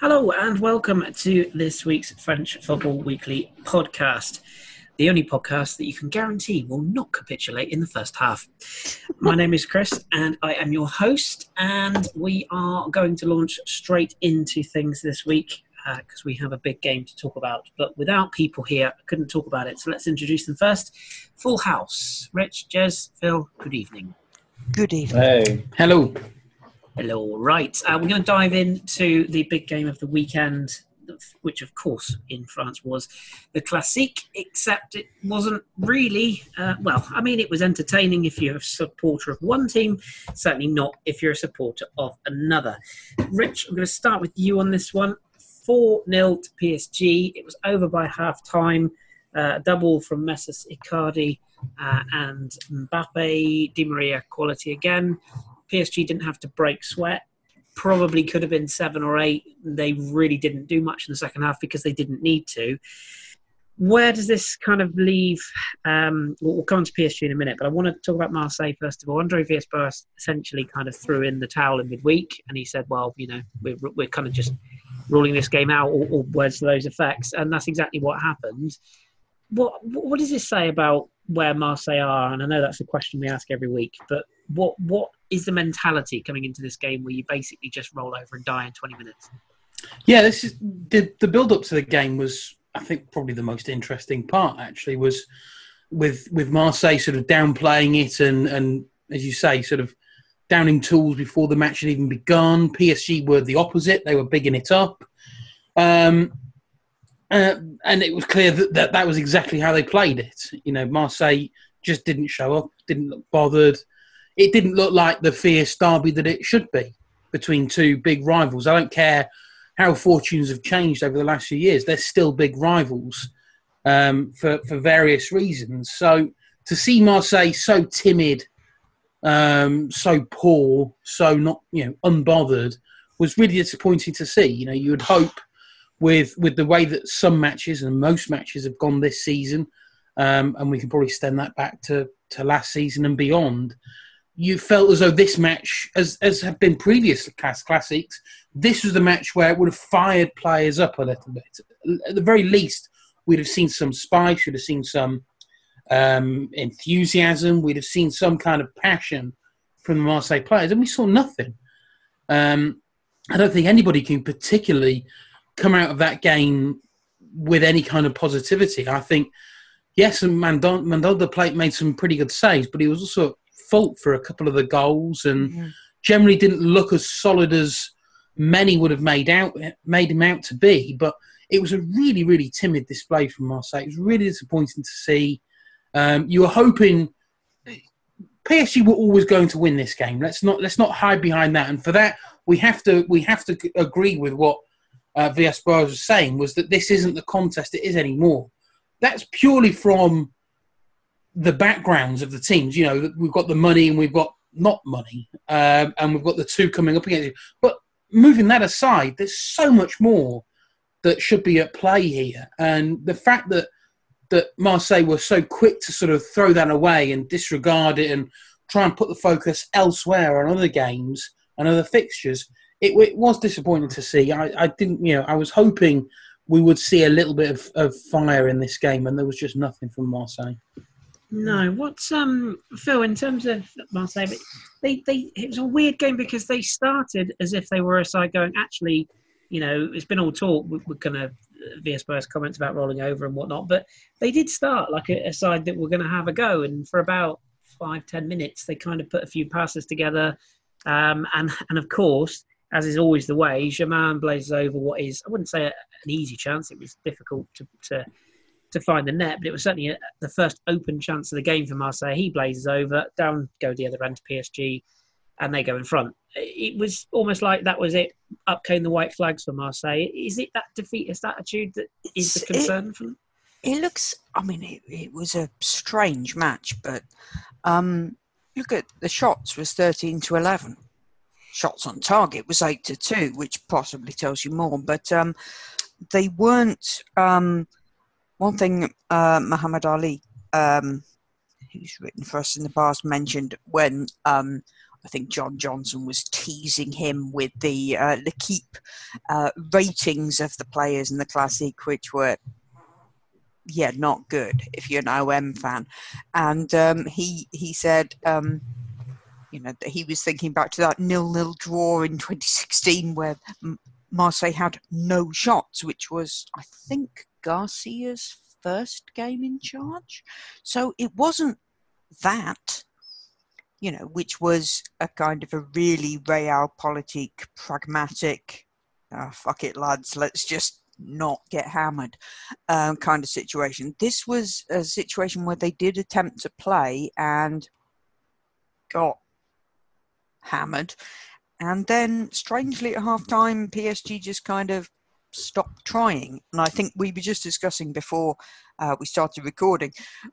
Hello and welcome to this week's French Football Weekly podcast, the only podcast that you can guarantee will not capitulate in the first half. My name is Chris and I am your host, and we are going to launch straight into things this week because uh, we have a big game to talk about. But without people here, I couldn't talk about it. So let's introduce them first. Full house. Rich, Jez, Phil, good evening. Good evening. Hey. Hello. Hello. Right. Uh, we're going to dive into the big game of the weekend, which, of course, in France was the Classique, except it wasn't really, uh, well, I mean, it was entertaining if you're a supporter of one team, certainly not if you're a supporter of another. Rich, I'm going to start with you on this one. 4 0 to PSG. It was over by half time. Uh, double from Messi Icardi uh, and Mbappe, Di Maria quality again. PSG didn't have to break sweat. Probably could have been seven or eight. They really didn't do much in the second half because they didn't need to. Where does this kind of leave? Um, we'll come on to PSG in a minute, but I want to talk about Marseille first of all. Andre Villas-Boas essentially kind of threw in the towel in midweek, and he said, "Well, you know, we're, we're kind of just ruling this game out, or, or words to those effects," and that's exactly what happened. What what does this say about where Marseille are? And I know that's a question we ask every week, but what what is the mentality coming into this game where you basically just roll over and die in 20 minutes? Yeah, this is the the build up to the game was I think probably the most interesting part actually was with with Marseille sort of downplaying it and and as you say sort of downing tools before the match had even begun. PSG were the opposite; they were bigging it up, um, uh, and it was clear that, that that was exactly how they played it. You know, Marseille just didn't show up, didn't look bothered it didn't look like the fierce derby that it should be between two big rivals. I don't care how fortunes have changed over the last few years; they're still big rivals um, for for various reasons. So to see Marseille so timid, um, so poor, so not you know unbothered was really disappointing to see. You know, you would hope with with the way that some matches and most matches have gone this season, um, and we can probably extend that back to to last season and beyond you felt as though this match, as as have been previous class classics, this was the match where it would have fired players up a little bit. At the very least, we'd have seen some spice, we'd have seen some um, enthusiasm, we'd have seen some kind of passion from the Marseille players, and we saw nothing. Um, I don't think anybody can particularly come out of that game with any kind of positivity. I think, yes, and Mandanda Mandanda made some pretty good saves, but he was also fault for a couple of the goals and generally didn't look as solid as many would have made out made him out to be. But it was a really, really timid display from Marseille. It was really disappointing to see. Um, you were hoping PSG were always going to win this game. Let's not let's not hide behind that. And for that, we have to we have to agree with what uh, Villas-Boas was saying was that this isn't the contest it is anymore. That's purely from the backgrounds of the teams. You know, we've got the money and we've got not money, um, and we've got the two coming up against you. But moving that aside, there's so much more that should be at play here, and the fact that that Marseille were so quick to sort of throw that away and disregard it and try and put the focus elsewhere on other games and other fixtures. It, it was disappointing to see. I, I, didn't, you know, I was hoping we would see a little bit of, of fire in this game, and there was just nothing from Marseille. No, what's um Phil in terms of Marseille? They they it was a weird game because they started as if they were a side going. Actually, you know, it's been all talk. We're kind of Villas-Boas comments about rolling over and whatnot, but they did start like a, a side that were going to have a go, and for about five ten minutes, they kind of put a few passes together, um, and and of course, as is always the way, Germain blazes over what is I wouldn't say a, an easy chance. It was difficult to to to find the net, but it was certainly a, the first open chance of the game for Marseille. He blazes over, down go the other end to PSG, and they go in front. It was almost like that was it. Up came the white flags for Marseille. Is it that defeatist attitude that is the concern it, for them? It looks. I mean, it, it was a strange match, but um, look at the shots was thirteen to eleven. Shots on target was eight to two, which possibly tells you more. But um, they weren't. Um, one thing uh, Muhammad Ali, um, who's written for us in the past, mentioned when um, I think John Johnson was teasing him with the uh, L'Equipe uh, ratings of the players in the Classic, which were yeah, not good if you're an OM fan. And um, he he said, um, you know, he was thinking back to that nil-nil draw in 2016 where Marseille had no shots, which was I think Garcia's first game in charge. So it wasn't that, you know, which was a kind of a really realpolitik, pragmatic, oh, fuck it, lads, let's just not get hammered um, kind of situation. This was a situation where they did attempt to play and got hammered. And then, strangely, at half time, PSG just kind of stopped trying. And I think we were just discussing before uh, we started recording,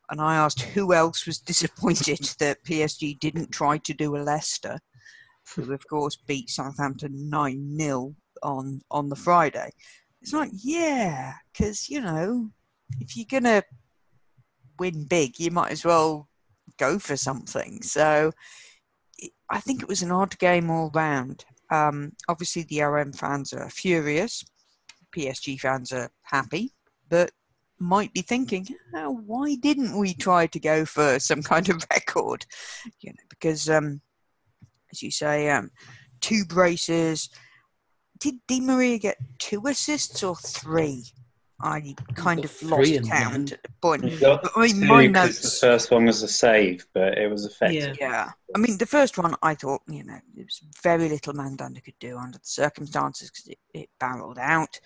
and I asked who else was disappointed that PSG didn't try to do a Leicester, who, of course, beat Southampton 9 0 on, on the Friday. It's like, yeah, because, you know, if you're going to win big, you might as well go for something. So I think it was an odd game all round. Um, obviously, the OM fans are furious. PSG fans are happy, but might be thinking, oh, why didn't we try to go for some kind of record? You know, because um, as you say, um, two braces, did Di Maria get two assists or three? I kind of lost count at the point. I mean, my notes. The first one was a save, but it was effective. Yeah. yeah. I mean, the first one I thought, you know, it was very little Mandanda could do under the circumstances because it, it, barreled out.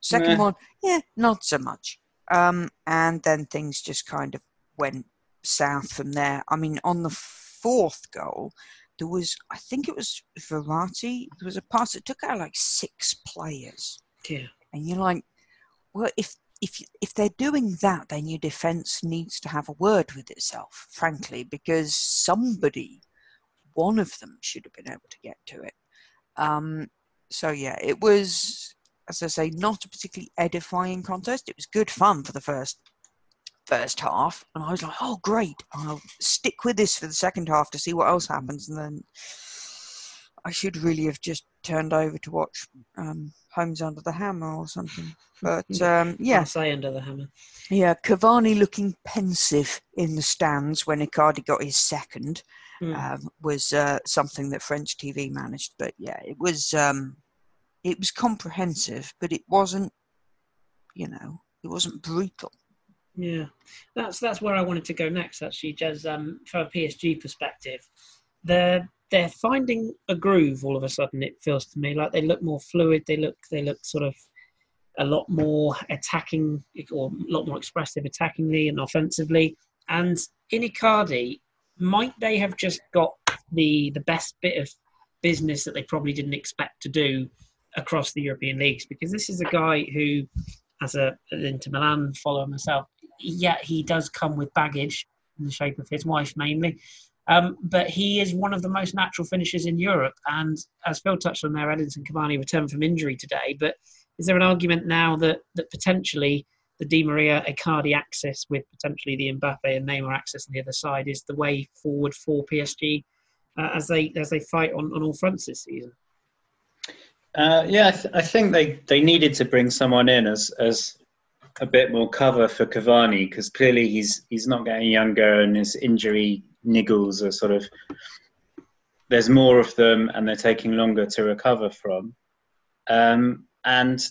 Second one, yeah, not so much. Um, and then things just kind of went south from there. I mean, on the fourth goal, there was, I think it was Verratti. There was a pass that took out like six players. Yeah. And you're like, well, if if if they're doing that, then your defence needs to have a word with itself, frankly, because somebody, one of them, should have been able to get to it. Um, so yeah, it was, as I say, not a particularly edifying contest. It was good fun for the first first half, and I was like, "Oh, great! I'll stick with this for the second half to see what else happens." And then I should really have just turned over to watch um, Homes Under the Hammer or something. But um, yeah, say Under the Hammer. Yeah, Cavani looking pensive in the stands when Icardi got his second mm. um, was uh, something that French TV managed. But yeah, it was um, it was comprehensive, but it wasn't, you know, it wasn't brutal. Yeah, that's that's where I wanted to go next. Actually, Jez, um, from a PSG perspective, they're they're finding a groove all of a sudden. It feels to me like they look more fluid. They look they look sort of a lot more attacking or a lot more expressive attackingly and offensively. And in Icardi, might they have just got the the best bit of business that they probably didn't expect to do across the European leagues? Because this is a guy who, as a an Inter Milan follower myself, yeah, he does come with baggage in the shape of his wife mainly. Um, but he is one of the most natural finishers in Europe. And as Phil touched on there, Edinson Cavani returned from injury today. But is there an argument now that, that potentially the Di Maria Icardi axis with potentially the Mbappe and Neymar axis on the other side is the way forward for PSG uh, as they as they fight on, on all fronts this season? Uh, yeah, I, th- I, think they, they needed to bring someone in as as a bit more cover for Cavani because clearly he's he's not getting younger and his injury niggles are sort of there's more of them and they're taking longer to recover from. Um, and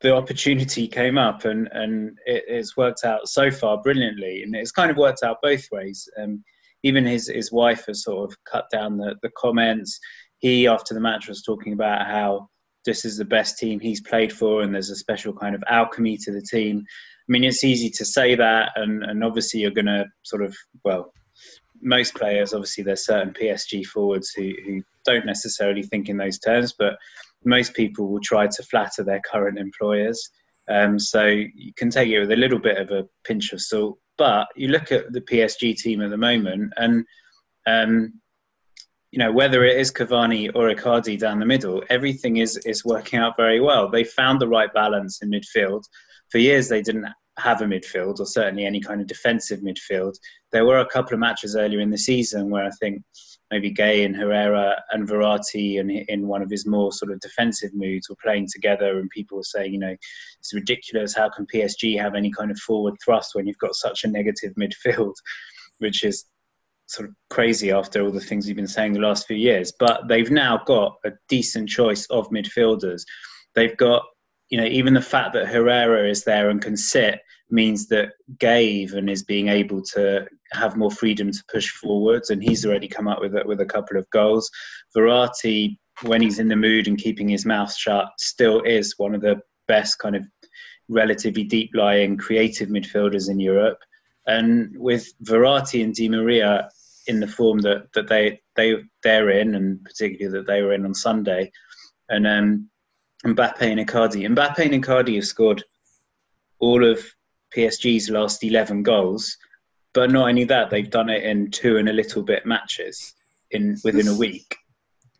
the opportunity came up and, and it, it's worked out so far brilliantly. And it's kind of worked out both ways. Um, even his, his wife has sort of cut down the, the comments. He, after the match, was talking about how this is the best team he's played for and there's a special kind of alchemy to the team. I mean, it's easy to say that, and, and obviously you're going to sort of, well, most players, obviously, there's certain PSG forwards who, who don't necessarily think in those terms, but most people will try to flatter their current employers. Um, so you can take it with a little bit of a pinch of salt. But you look at the PSG team at the moment, and um, you know whether it is Cavani or Icardi down the middle, everything is is working out very well. They found the right balance in midfield. For years, they didn't have a midfield or certainly any kind of defensive midfield. There were a couple of matches earlier in the season where I think maybe Gueye and Herrera and Verratti and in one of his more sort of defensive moods were playing together and people were saying, you know, it's ridiculous. How can PSG have any kind of forward thrust when you've got such a negative midfield, which is sort of crazy after all the things you've been saying the last few years. But they've now got a decent choice of midfielders. They've got, you know, even the fact that Herrera is there and can sit means that and is being able to have more freedom to push forwards, and he's already come up with a, with a couple of goals. Verratti, when he's in the mood and keeping his mouth shut, still is one of the best kind of relatively deep lying creative midfielders in Europe. And with Verratti and Di Maria in the form that, that they they they're in, and particularly that they were in on Sunday, and um, Mbappe and Icardi. Mbappe and Icardi have scored all of PSG's last eleven goals, but not only that, they've done it in two and a little bit matches in within a week.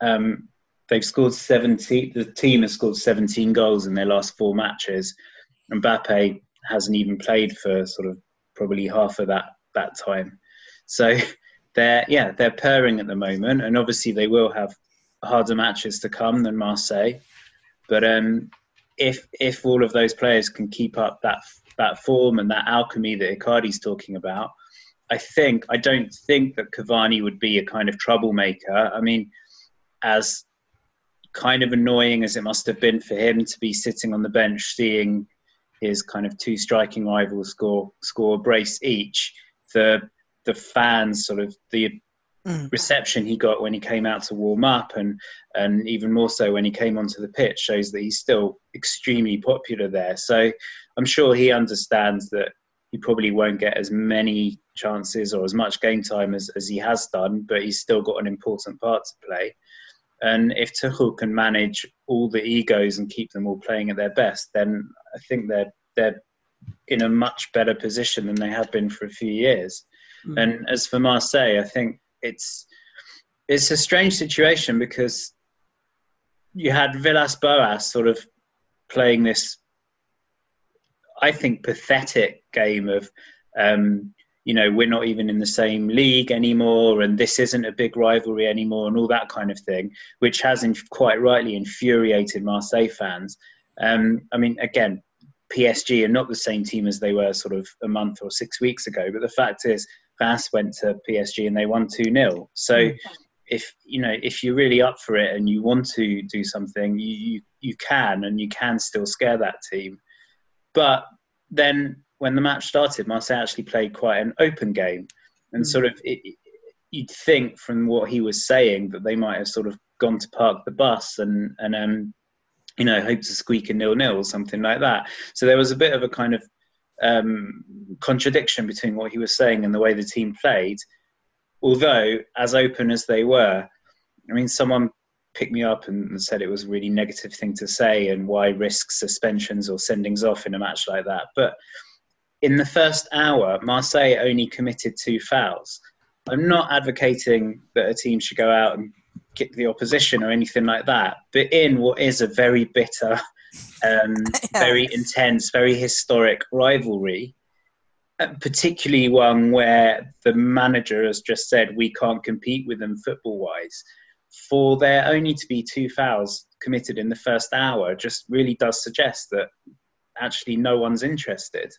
Um, they've scored 17. The team has scored 17 goals in their last four matches. And Mbappe hasn't even played for sort of probably half of that that time. So they're yeah they're purring at the moment, and obviously they will have harder matches to come than Marseille. But um, if if all of those players can keep up that that form and that alchemy that Icardi's talking about, I think I don't think that Cavani would be a kind of troublemaker. I mean, as kind of annoying as it must have been for him to be sitting on the bench seeing his kind of two striking rivals score score a brace each. The the fans sort of the mm. reception he got when he came out to warm up and and even more so when he came onto the pitch shows that he's still extremely popular there so i'm sure he understands that he probably won't get as many chances or as much game time as, as he has done but he's still got an important part to play and if Tuchel can manage all the egos and keep them all playing at their best then i think they're they're in a much better position than they have been for a few years Mm. And as for Marseille, I think it's it's a strange situation because you had Villas Boas sort of playing this, I think, pathetic game of, um, you know, we're not even in the same league anymore, and this isn't a big rivalry anymore, and all that kind of thing, which has quite rightly infuriated Marseille fans. Um, I mean, again, PSG are not the same team as they were sort of a month or six weeks ago, but the fact is Bass went to PSG and they won 2 0. So mm. if you know if you're really up for it and you want to do something, you, you, you can and you can still scare that team. But then when the match started, Marseille actually played quite an open game, and mm. sort of it, you'd think from what he was saying that they might have sort of gone to park the bus and and um you know hope to squeak a nil nil or something like that. So there was a bit of a kind of um, contradiction between what he was saying and the way the team played. Although, as open as they were, I mean, someone picked me up and said it was a really negative thing to say and why risk suspensions or sendings off in a match like that. But in the first hour, Marseille only committed two fouls. I'm not advocating that a team should go out and kick the opposition or anything like that, but in what is a very bitter um, yeah. very intense, very historic rivalry, uh, particularly one where the manager has just said we can't compete with them football wise. For there only to be two fouls committed in the first hour, just really does suggest that actually no one's interested.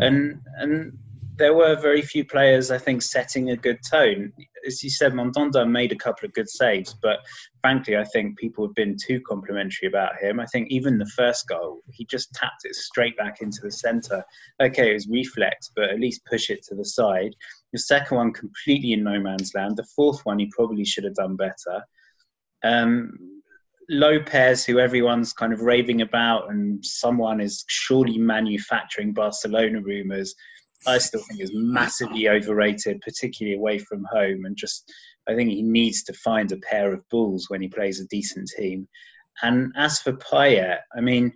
And and there were very few players, I think, setting a good tone. As you said, Mandanda made a couple of good saves, but frankly, I think people have been too complimentary about him. I think even the first goal, he just tapped it straight back into the centre. Okay, it was reflex, but at least push it to the side. The second one, completely in no man's land. The fourth one, he probably should have done better. Um, Lopez, who everyone's kind of raving about, and someone is surely manufacturing Barcelona rumours I still think is massively overrated, particularly away from home. And just, I think he needs to find a pair of balls when he plays a decent team. And as for Payet, I mean,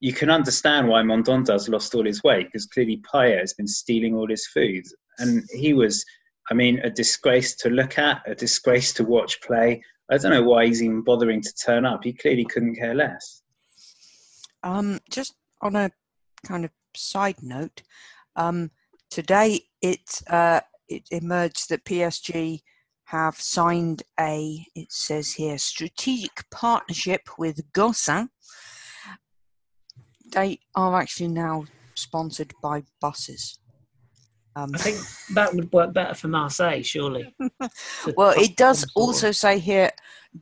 you can understand why Mandanda's lost all his weight because clearly Payet has been stealing all his food. And he was, I mean, a disgrace to look at, a disgrace to watch play. I don't know why he's even bothering to turn up. He clearly couldn't care less. Um, just on a kind of side note, um, today it uh, it emerged that PSG have signed a it says here strategic partnership with Gossin. They are actually now sponsored by buses. Um, I think that would work better for Marseille, surely. well, it does Some sort of- also say here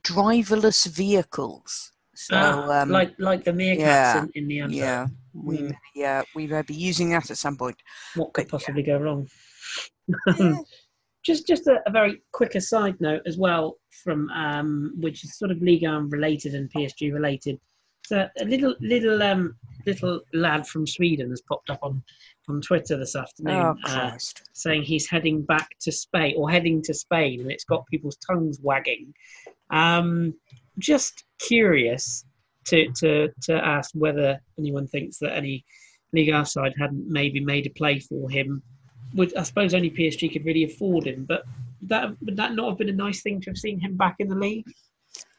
driverless vehicles. So, Ah, um, like like the meerkats yeah, in, in the advert. yeah, we Mm. yeah we may be using that at some point. What could But, yeah. possibly go wrong? Yeah. just just a, a very quick aside note as well from um, which is sort of Liga related and PSG related. So a little little um little lad from Sweden has popped up on on Twitter this afternoon Oh uh, saying he's heading back to Spain or heading to Spain, and it's got people's tongues wagging. Um, just curious to, to to ask whether anyone thinks that any Liga side hadn't maybe made a play for him. Would I suppose only PSG could really afford him, but that would that not have been a nice thing to have seen him back in the league?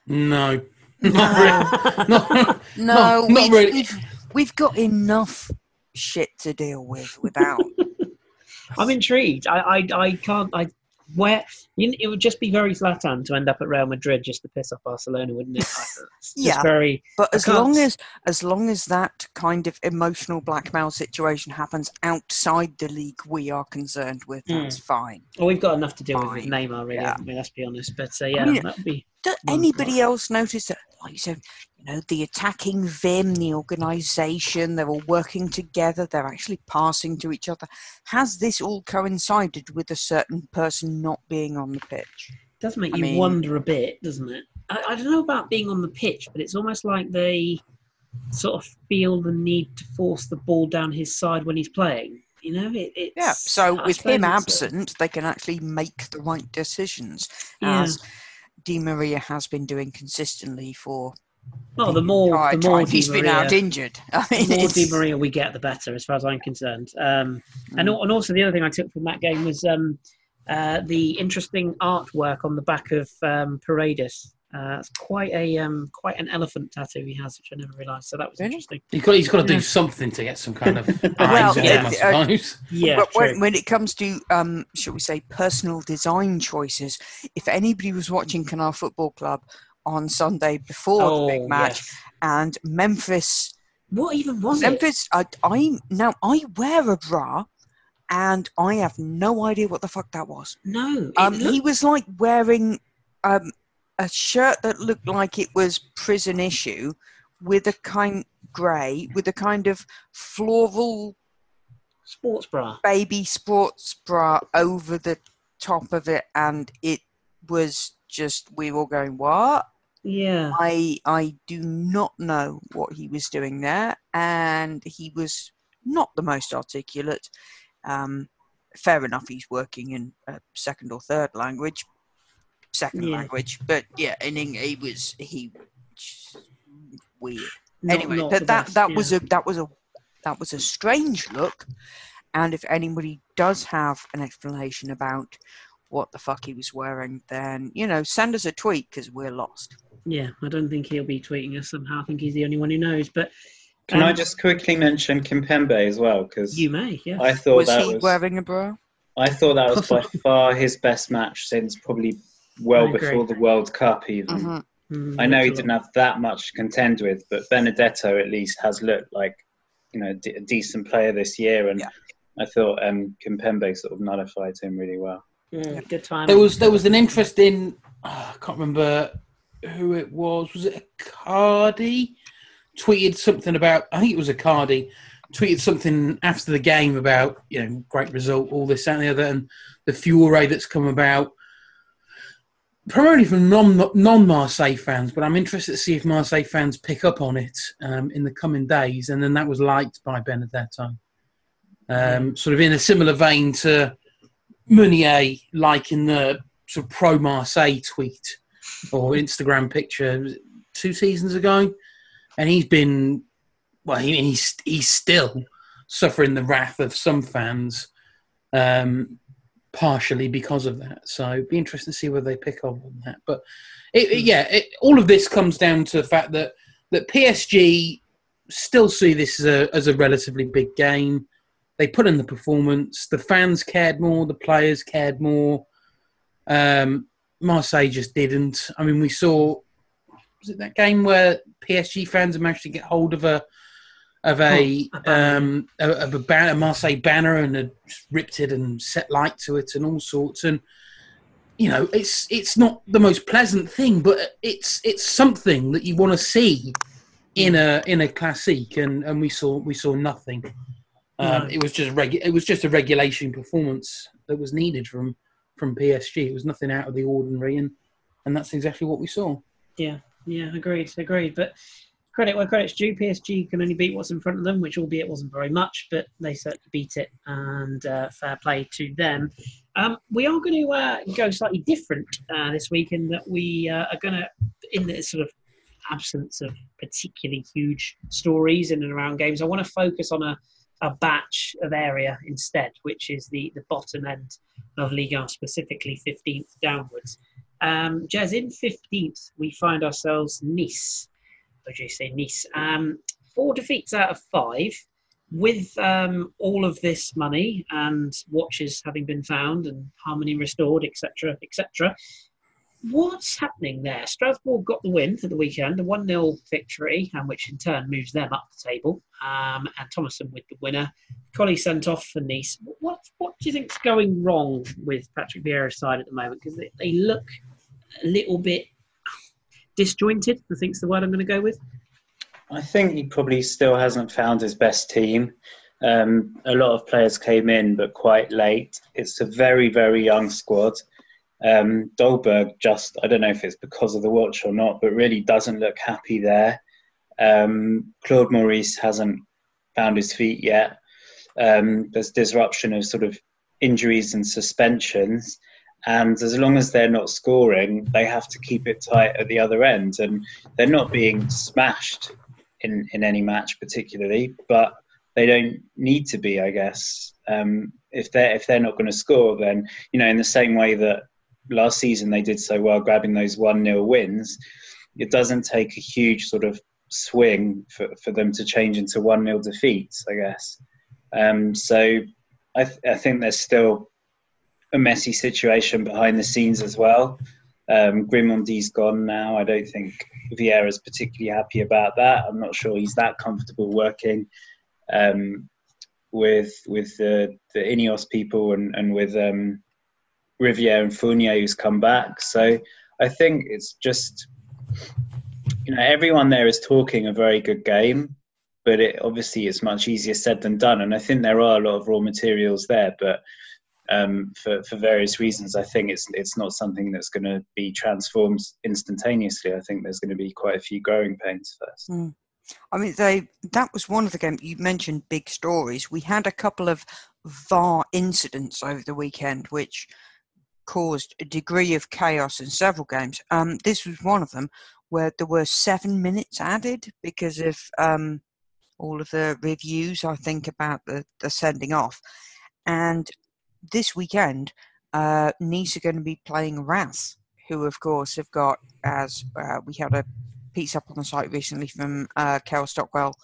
No. No. Not really. Not, No, not we've, really. we've we've got enough shit to deal with without. I'm intrigued. I I, I can't. I where you know, it would just be very Zlatan to end up at Real Madrid just to piss off Barcelona, wouldn't it? I- Yeah. very. But I as long as as long as that kind of emotional blackmail situation happens outside the league, we are concerned with. Mm. That's fine. Well, we've got enough to deal with with Neymar, really, Yeah. haven't we? Let's be honest. But uh, yeah, mean, that would be. Does anybody else notice that, like you said, you know, the attacking Vim, the organisation, they're all working together, they're actually passing to each other. Has this all coincided with a certain person not being on the pitch? It does make I you mean- wonder a bit, doesn't it? I, I don't know about being on the pitch, but it's almost like they sort of feel the need to force the ball down his side when he's playing. You know, it, it's, Yeah. So I with him absent, they can actually make the right decisions, yeah. as Di Maria has been doing consistently for. Well, the more the more time Di he's been out injured. I mean, the more it's- Di Maria we get, the better, as far as I'm concerned. Um, and, Mm. al- and also the other thing I took from that game was um, uh, the interesting artwork on the back of um, Paredes. Uh, it's quite a um, quite an elephant tattoo he has, which I never realised. So that was Really? interesting. He's got, he's got to do Yeah. something to get some kind of Well, eyes on yeah, him, I uh. Yeah, but true. when, when it comes to, um, shall we say, personal design choices, if anybody was watching Canal Football Club on Sunday before oh, the big match, yes. and Memphis, What even was it? Memphis, I, I now I wear a bra, and I have no idea what the fuck that was. No, Um, looked- he was like wearing um, a shirt that looked like it was prison issue, with a kind grey, with a kind of floral sports bra. baby sports bra over the top of it, and it was just we were going what? Yeah, I I do not know what he was doing there, and he was not the most articulate. Um, fair enough, he's working in a second or third language, second Yeah. language, but yeah, in Eng- he was he was weird not- anyway, not but the that best, that yeah. was a that was a that was a strange look, and if anybody does have an explanation about what the fuck he was wearing, then you know send us a tweet because we're lost. yeah. I don't think he'll be tweeting us somehow. I think he's the only one who knows. But Can I um, just quickly mention Kimpembe as well? Because You may, yeah. I thought was that he was wearing a bra? I thought that was by far his best match since probably well before the World Cup. Even. Mm, I know he didn't have that much to contend with, but Benedetto at least has looked like you know d- a decent player this year, and Yeah. I thought um, Kimpembe sort of nullified him really well. lot. Mm, good time. There was there was an interesting. Oh, I can't remember who it was. Was it Cardi? Tweeted something about. I think it was Icardi. Tweeted something after the game about you know great result, all this that, and the other, and the furore that's come about. Primarily from non non Marseille fans, but I'm interested to see if Marseille fans pick up on it um, in the coming days. And then that was liked by Benedetto, um, sort of in a similar vein to Meunier liking the sort of pro Marseille tweet or Instagram picture two seasons ago, and he's been well, he, he's he's still suffering the wrath of some fans, um, partially because of that. So it'd be interesting to see whether they pick up on that. But it, it- yeah, it, all of this comes down to the fact that that PSG still see this as a, as a relatively big game. They put in the performance. The fans cared more. The players cared more. Um, Marseille just didn't. I mean, we saw was it that game where PSG fans managed to get hold of a of a, Oh, um of a, banner, a Marseille banner and had ripped it and set light to it and all sorts. And you know it's it's not the most pleasant thing but it's it's something that you want to see in a in a classique. And and we saw we saw nothing. Um, No. it was just regu- it was just a regulation performance that was needed from from PSG it was nothing out of the ordinary. And and that's exactly what we saw. Yeah, yeah, agreed, agreed. But credit where credit's due. PSG can only beat what's in front of them, which albeit wasn't very much, but they certainly beat it, and uh, fair play to them. Um, we are going to uh, go slightly different uh, this week in that we uh, are going to, in the sort of absence of particularly huge stories in and around games, I want to focus on a, a batch of area instead, which is the, the bottom end of Ligue 1, specifically 15th downwards. Um, Jez, in 15th, we find ourselves Nice. Say Nice? Um, four defeats out of five. With um, all of this money and watches having been found and harmony restored, etc., etc., what's happening there? Strasbourg got the win for the weekend, a 1 0 victory, and which in turn moves them up the table. Um, and Thomasson with the winner. Collie sent off for Nice. What, what do you think's going wrong with Patrick Vieira's side at the moment? Because they, they look a little bit disjointed. I think's the word I'm going to go with. I think he probably still hasn't found his best team. Um, a lot of players came in, but quite late. It's a very, very young squad. Um, Dolberg just, I don't know if it's because of the watch or not, but really doesn't look happy there. Um, Claude Maurice hasn't found his feet yet. Um, there's disruption of sort of injuries and suspensions. And as long as they're not scoring, they have to keep it tight at the other end. And they're not being smashed in, in any match particularly, but they don't need to be, I guess. Um, if they're if they're not going to score, then you know, in the same way that last season they did so well, grabbing those one 0 wins, it doesn't take a huge sort of swing for, for them to change into one 0 defeats, I guess. Um, so I, th- I think there's still a messy situation behind the scenes as well. Um, Grimondi's gone now. I don't think Vieira's particularly happy about that. I'm not sure he's that comfortable working um, with with the, the Ineos people and, and with um, Rivère and Fournier who's come back. So I think it's just you know everyone there is talking a very good game, but it obviously it's much easier said than done. And I think there are a lot of raw materials there, but um, for for various reasons, I think it's it's not something that's going to be transformed instantaneously. I think there's going to be quite a few growing pains first. Mm. I mean, they that was one of the games you mentioned. Big stories. We had a couple of VAR incidents over the weekend, which caused a degree of chaos in several games. Um, this was one of them where there were seven minutes added because of um, all of the reviews. I think about the, the sending off, and this weekend, uh, Nice are going to be playing Reims, who of course have got as uh, we had a piece up on the site recently from uh, Stockwell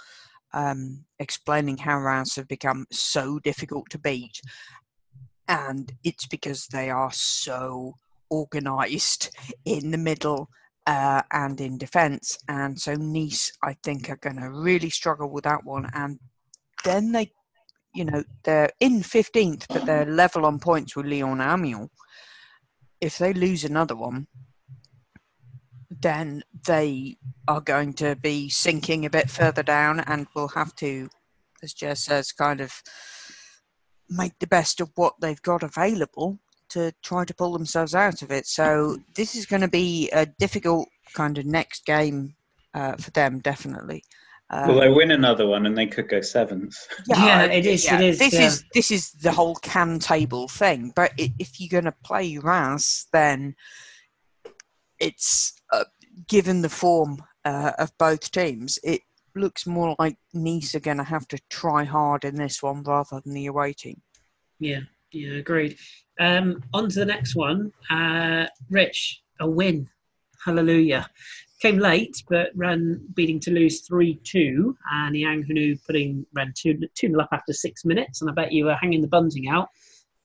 um, explaining how Reims have become so difficult to beat. And it's because they are so organised in the middle uh, and in defence. And so Nice, I think, are going to really struggle with that one. And then they, you know, they're in 15th, but they're level on points with Lyon Amiens. If they lose another one, then they are going to be sinking a bit further down and will have to, as Jez says, kind of make the best of what they've got available to try to pull themselves out of it. So this is going to be a difficult kind of next game uh, for them, definitely. Um, Well, they win another one and they could go seventh. Yeah, it is, it is, This yeah. is this is the whole can table thing. But i- if you're going to play Reims, then it's uh, given the form uh, of both teams, it looks more like Nice are going to have to try hard in this one rather than the away team. Yeah, yeah, agreed. Um, on to the next one. Uh, Rich, a win. Hallelujah. Came late, but Rennes beating Toulouse 3 2. And Yang Hanu putting Rennes 2 2 0 up after six minutes. And I bet you were hanging the bunting out.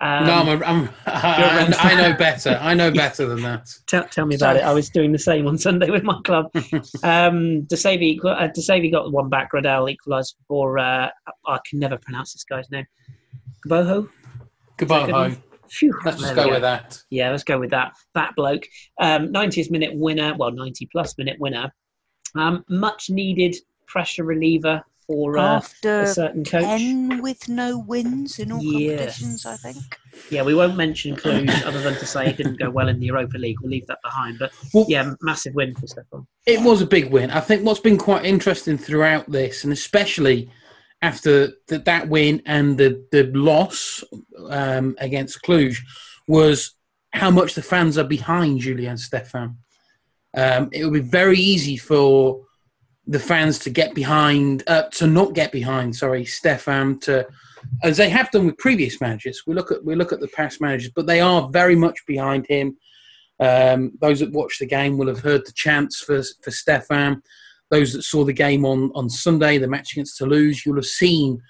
Um, no, I'm, I'm, I, I know better. I know better than that. Tell, tell me about So- it. I was doing the same on Sunday with my club. um, equal- uh, Dossevi got one back. Gradel equalised for, uh, I can never pronounce this guy's name. Boho? Goodbye, home. Phew, Let's just we go with that. Yeah, let's go with that. That bloke. Um, 90th minute winner, well, 90 plus minute winner. Um, much needed pressure reliever for uh, a After certain coach. 10 with no wins in all Yes. competitions, I think. Yeah, we won't mention Cluj other than to say he didn't go well in the Europa League. We'll leave that behind. But Well, yeah, massive win for Stéphan. It was a big win. I think what's been quite interesting throughout this, and especially after the, that win and the, the loss um, against Cluj, was how much the fans are behind Julien Stéphan. Um, it would be very easy for the fans to get behind, uh, to not get behind. Sorry, Stéphan to, as they have done with previous managers. We look at we look at the past managers, but they are very much behind him. Um, those that watched the game will have heard the chants for for Stéphan. Those that saw the game on on Sunday, the match against Toulouse, you'll have seen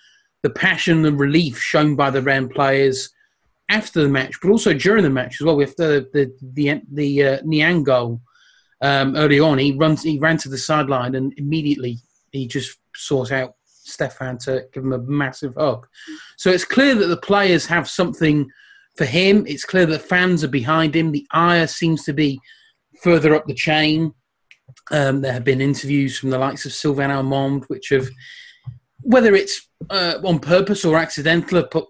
the passion and relief shown by the Rennes players after the match, but also during the match as well. With the the the the uh, Niang goal um, early on, he runs he ran to the sideline and immediately he just sought out Stéphan to give him a massive hug. So it's clear that the players have something for him. It's clear that fans are behind him. The ire seems to be further up the chain. Um, there have been interviews from the likes of Sylvain Armand, which have, whether it's uh, on purpose or accidental, have put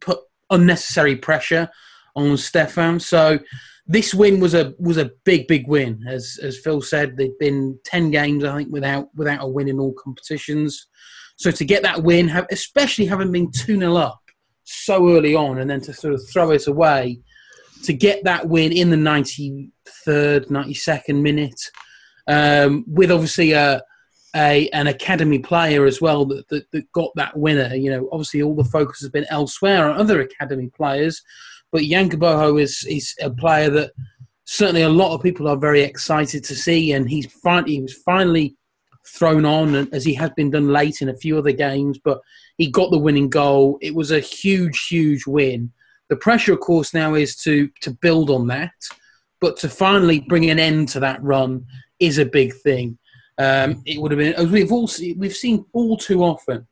put unnecessary pressure on Stéphan. So this win was a was a big big win, as as Phil said. They've been ten games, I think, without without a win in all competitions. So to get that win, have, especially having been two 0 up so early on, and then to sort of throw it away, to get that win in the ninety third, ninety second minute, um, with obviously a. A, an academy player as well that, that, that got that winner. You know, obviously all the focus has been elsewhere on other academy players, but Yann Gboho is is a player that certainly a lot of people are very excited to see, and he's finally he was finally thrown on as he has been done late in a few other games, but he got the winning goal. It was a huge, huge win. The pressure, of course, now is to to build on that, but to finally bring an end to that run is a big thing. Um, it would have been as we've all seen, we've seen all too often.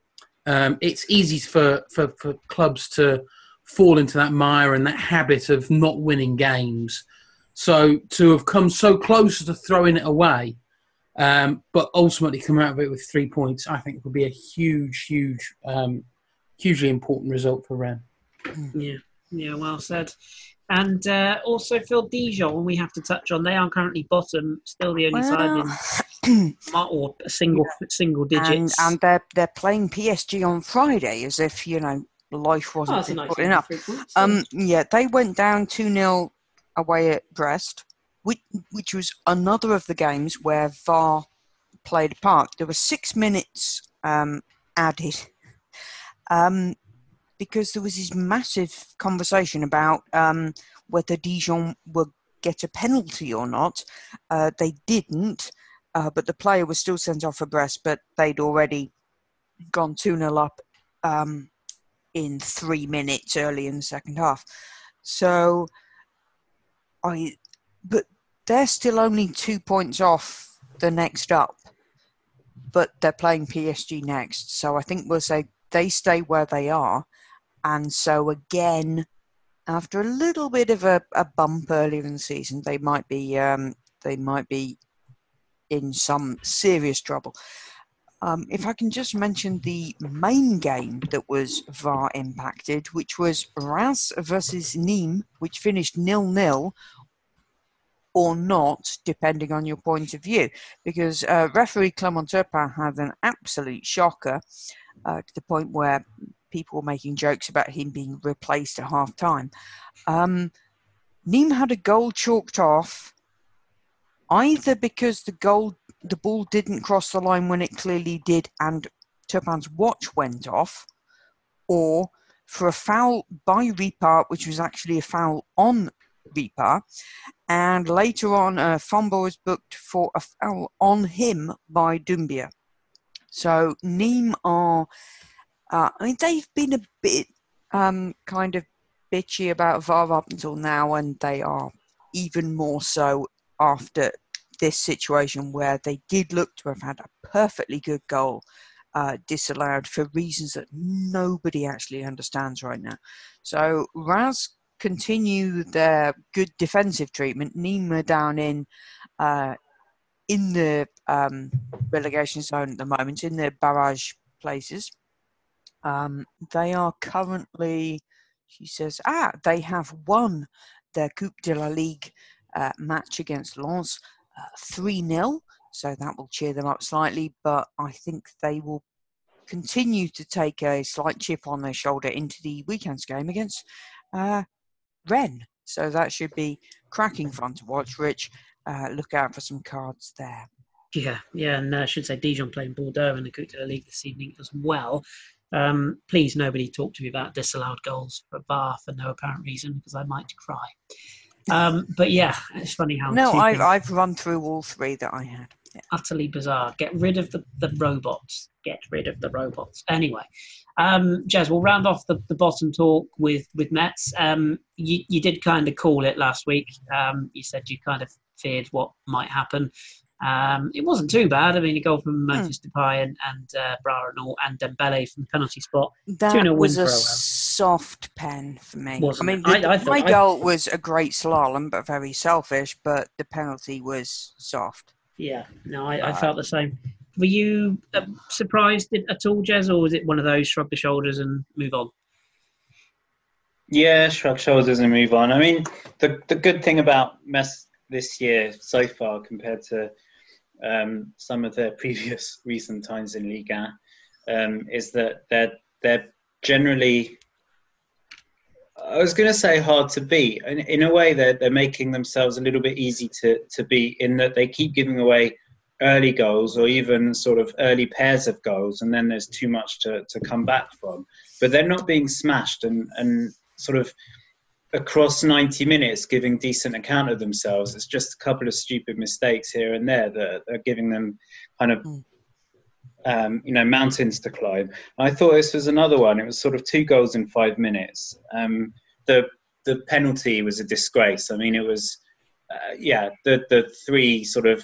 Um, it's easy for, for, for clubs to fall into that mire and that habit of not winning games. So to have come so close to throwing it away, um, but ultimately come out of it with three points, I think would be a huge, huge, um, hugely important result for Rennes. Yeah, yeah, well said. And uh, also Phil Dijon, we have to touch on. They are currently bottom, still the only side in or a single single and, digits. and they're they're playing PSG on Friday as if you know life oh, wasn't a nice enough. Um, yeah, they went down two 0 away at Brest, which which was another of the games where VAR played a part. There were six minutes um, added um, because there was this massive conversation about um, whether Dijon would get a penalty or not. Uh, they didn't, uh, but the player was still sent off for Brest, but they'd already gone 2 0 up um, in three minutes early in the second half. So, I, but they're still only two points off the next up, but they're playing PSG next. So I think we'll say they stay where they are. And so again, after a little bit of a, a bump earlier in the season, they might be um, they might be in some serious trouble. Um, if I can just mention the main game that was VAR impacted, which was Reims versus Nîmes, which finished nil nil or not, depending on your point of view, because uh, referee Clement Turpin had an absolute shocker uh, to the point where people were making jokes about him being replaced at half time. Um, Nîmes had a goal chalked off either because the goal the ball didn't cross the line when it clearly did and Turpin's watch went off, or for a foul by Ripart, which was actually a foul on Ripart. And later on, a fumble was booked for a foul on him by Doumbia. So Nîmes are, uh, I mean, they've been a bit um, kind of bitchy about VAR up until now, and they are even more so after this situation where they did look to have had a perfectly good goal uh, disallowed for reasons that nobody actually understands right now. So Reims continue their good defensive treatment. Nîmes down in uh, in the um, relegation zone at the moment, in the barrage places. Um, they are currently, she says, ah, they have won their Coupe de la Ligue uh, match against Lens uh, 3 uh, 0. So that will cheer them up slightly, but I think they will continue to take a slight chip on their shoulder into the weekend's game against uh, Rennes. So that should be cracking fun to watch. Rich, uh, look out for some cards there. Yeah, yeah, and uh, I should say Dijon playing Bordeaux in the Coupe de la Ligue this evening as well. Um, please, nobody talk to me about disallowed goals for VAR for no apparent reason because I might cry. Um, but yeah, it's funny how. No, I've, I've run through all three that I had. Yeah. Utterly bizarre. Get rid of the, the robots. Get rid of the robots. Anyway, um, Jez, we'll round off the, the bottom talk with with Metz. Um, you, you did kind of call it last week. Um, you said you kind of feared what might happen. Um, it wasn't too bad. I mean, a goal from. Memphis mm. Depay and, and uh, Bra and, all, and Dembele from the penalty spot. That was a soft pen for me. Wasn't I mean, the, I, I my goal was a great slalom, but very selfish. But the penalty was soft. Yeah, no, I, I felt the same. Were you uh, surprised at all, Jez, or was it one of those shrug the shoulders and move on? Yeah, shrug shoulders and move on. I mean, the the good thing about Metz this year so far compared to um, some of their previous recent times in Liga um, is that they're they're generally I was going to say hard to beat. In, in a way, they're they're making themselves a little bit easy to to beat in that they keep giving away early goals or even sort of early pairs of goals, and then there's too much to to come back from. But they're not being smashed and and sort of across 90 minutes giving decent account of themselves. It's just a couple of stupid mistakes here and there that are giving them kind of, hmm. um, you know, mountains to climb. I thought this was another one. It was sort of two goals in five minutes. Um, the the penalty was a disgrace. I mean, it was, uh, yeah, the the three sort of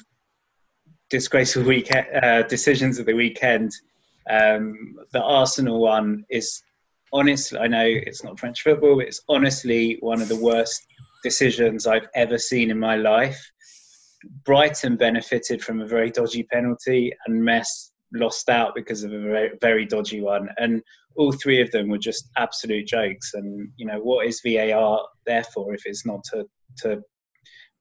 disgraceful week uh, decisions of the weekend. Um, the Arsenal one is honestly, I know it's not French football, but it's honestly one of the worst decisions I've ever seen in my life. Brighton benefited from a very dodgy penalty, and Metz lost out because of a very, very dodgy one. And all three of them were just absolute jokes. And you know what is VAR there for if it's not to to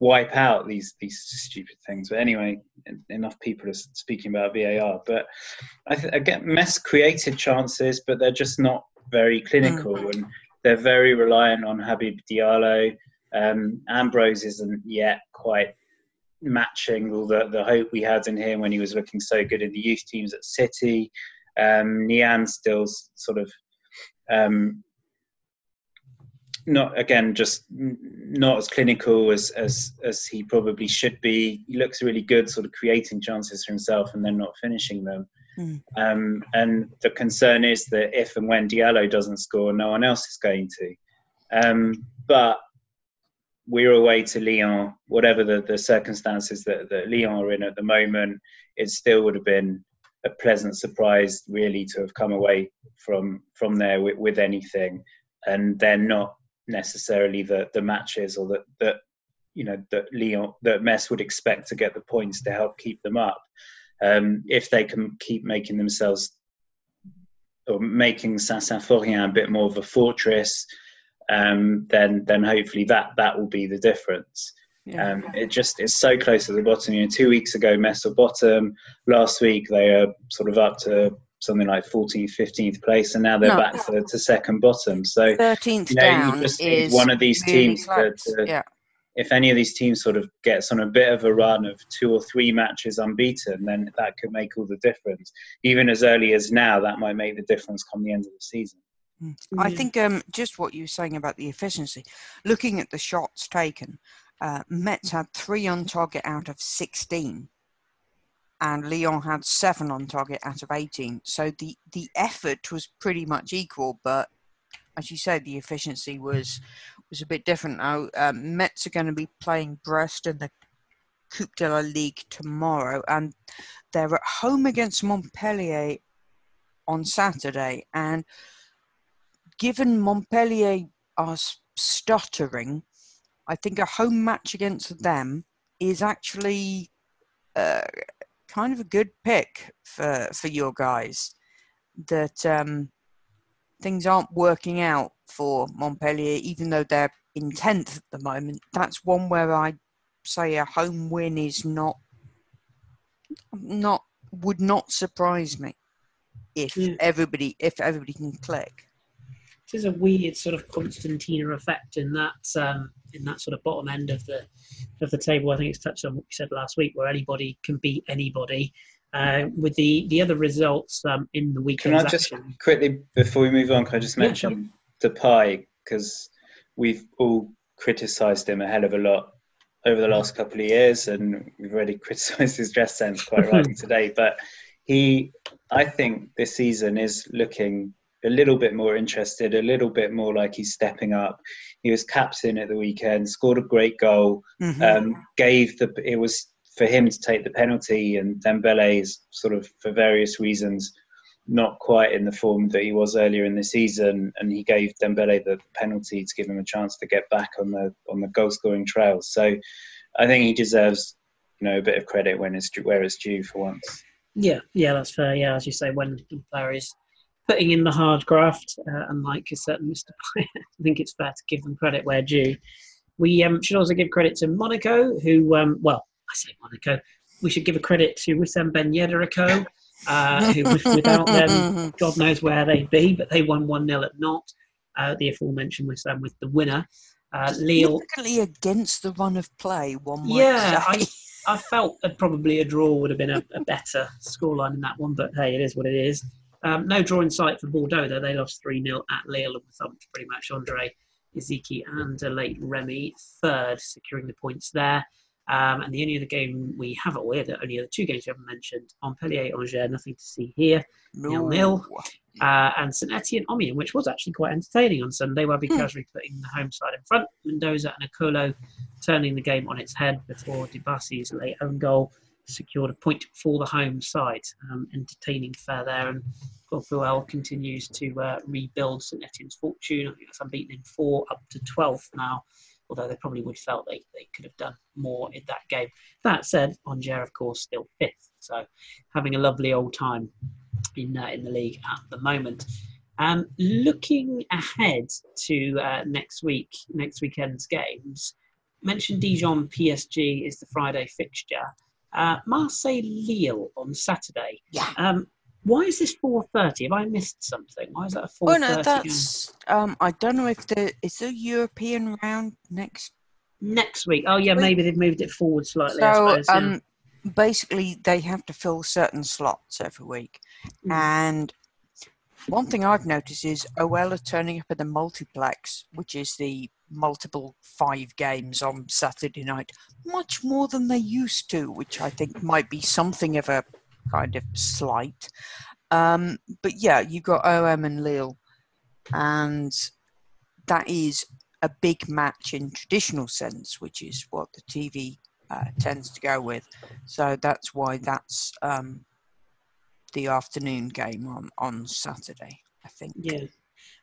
wipe out these these stupid things? But anyway, enough people are speaking about VAR. But I, th- I get Metz created chances, but they're just not very clinical mm. and they're very reliant on Habib Diallo. Um, Ambrose isn't yet quite matching all the, the hope we had in him when he was looking so good in the youth teams at City. Um, Niane still sort of um, not again just not as clinical as, as as he probably should be. He looks really good, sort of creating chances for himself and then not finishing them. Mm. Um, and the concern is that if and when Diallo doesn't score, no one else is going to. Um, but we're away to Lyon, whatever the, the circumstances that, that Lyon are in at the moment, it still would have been a pleasant surprise, really, to have come away from from there with, with anything. And they're not necessarily the, the matches or that, that you know that Lyon that Metz would expect to get the points to help keep them up um, if they can keep making themselves or making Saint-Symphorien a bit more of a fortress, um, then then hopefully that that will be the difference. Yeah. Um, it just is so close to the bottom. You know, two weeks ago, Metz bottom. Last week, they are sort of up to something like 14th, 15th place, and now they're no. back to, to, second bottom. So 13th you know, down is one of these really teams to, to, yeah if any of these teams sort of gets on a bit of a run of two or three matches unbeaten, then that could make all the difference. Even as early as now, that might make the difference come the end of the season. I think um, just what you were saying about the efficiency, looking at the shots taken, uh, Metz had three on target out of 16, and Lyon had seven on target out of 18. So the, the effort was pretty much equal, but as you said, the efficiency was was a bit different. Now, um, Metz are going to be playing Brest in the Coupe de la Ligue tomorrow, and they're at home against Montpellier on Saturday. And given Montpellier are stuttering, I think a home match against them is actually uh, kind of a good pick for for your guys. That um, things aren't working out for Montpellier, even though they're in tenth at the moment. That's one where I say a home win is not not would not surprise me if Yeah. everybody if everybody can click. It is a weird sort of concertina effect in that um, in that sort of bottom end of the of the table. I think it's touched on what we said last week, where anybody can beat anybody. Uh, with the the other results um, in the weekend. Can I just action. quickly, before we move on, can I just Yeah, mention Depay because we've all criticised him a hell of a lot over the last couple of years, and we've already criticised his dress sense quite rightly today. But he, I think, this season is looking a little bit more interested, a little bit more like he's stepping up. He was captain at the weekend, scored a great goal, Mhm. um, gave the it was for him to take the penalty, and Dembele is sort of for various reasons not quite in the form that he was earlier in the season, and he gave Dembele the penalty to give him a chance to get back on the on the goal scoring trail. So I think he deserves you know a bit of credit when it's where it's due for once. Yeah, yeah, that's fair. Yeah, as you say, when the player is putting in the hard graft, uh, unlike a certain Mr. I think it's fair to give them credit where due. We um, should also give credit to Monaco, who, um, well, I say Monaco. We should give a credit to Wissam Ben Yedder uh, who, without them, God knows where they'd be, but they won 1 0 at Nantes. Uh, the aforementioned Wissam with the winner. Uh, Lille against the run of play. One might Yeah, say. I felt that probably a draw would have been a, a better scoreline in that one, but hey, it is what it is. Um, no draw in sight for Bordeaux, though. They lost 3 0 at Lille and thumped pretty much Andre Iziki and a late Remy third, securing the points there. Um, and the only other game we have, or the only other two games we haven't mentioned Montpellier, Angers, nothing to see here. Nil-nil. Uh, and St Etienne Amiens, which was actually quite entertaining on Sunday, where Bikazri putting the home side in front, Mendoza and Akolo turning the game on its head before Dibassy's late own goal secured a point for the home side. Um, entertaining fair there, and Claude continues to uh, rebuild St Etienne's fortune. I think that's unbeaten in four, up to 12th now, although they probably would felt they, they could have done more in that game. That said, Angers, of course, still fifth, so having a lovely old time in uh, in the league at the moment. Um, looking ahead to uh, next week, next weekend's games, mentioned Dijon PSG is the Friday fixture. Uh, Marseille Lille on Saturday. Yeah. Um, why is this four thirty? Have I missed something? Why is that a four Oh thirty? no, that's. Um, I don't know if the is the European round next. next week. Oh yeah, Week. maybe they've moved it forward slightly. So suppose. yeah. um, basically they have to fill certain slots every week, Mm. and one thing I've noticed is OL are turning up at the multiplex, which is the multiple five games on Saturday night, much more than they used to, which I think might be something of a kind of slight. Um, but yeah, you've got OM and Lille, and that is a big match in traditional sense, which is what the TV uh, tends to go with. So that's why that's um, the afternoon game on, on Saturday, I think. Yeah,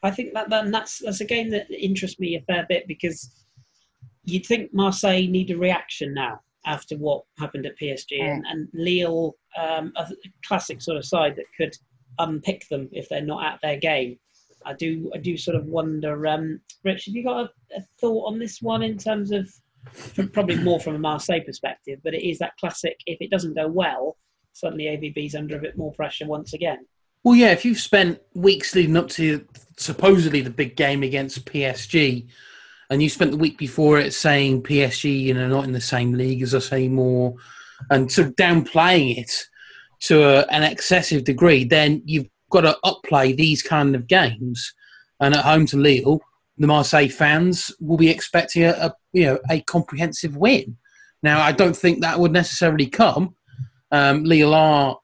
I think that, that that's that's a game that interests me a fair bit because you'd think Marseille need a reaction now after what happened at PSG and, and Lille, um, a classic sort of side that could unpick them if they're not at their game. I do I do sort of wonder, um, Rich, have you got a, a thought on this one in terms of from, probably more from a Marseille perspective, but it is that classic. If it doesn't go well, suddenly AVB's under a bit more pressure once again. Well, yeah, if you've spent weeks leading up to supposedly the big game against PSG, and you spent the week before it saying PSG, you know, not in the same league as us anymore, and sort of downplaying it to a, an excessive degree, then you've got to upplay these kind of games and at home to Lille, the Marseille fans will be expecting a, a you know a comprehensive win. Now, I don't think that would necessarily come. Um, Lille are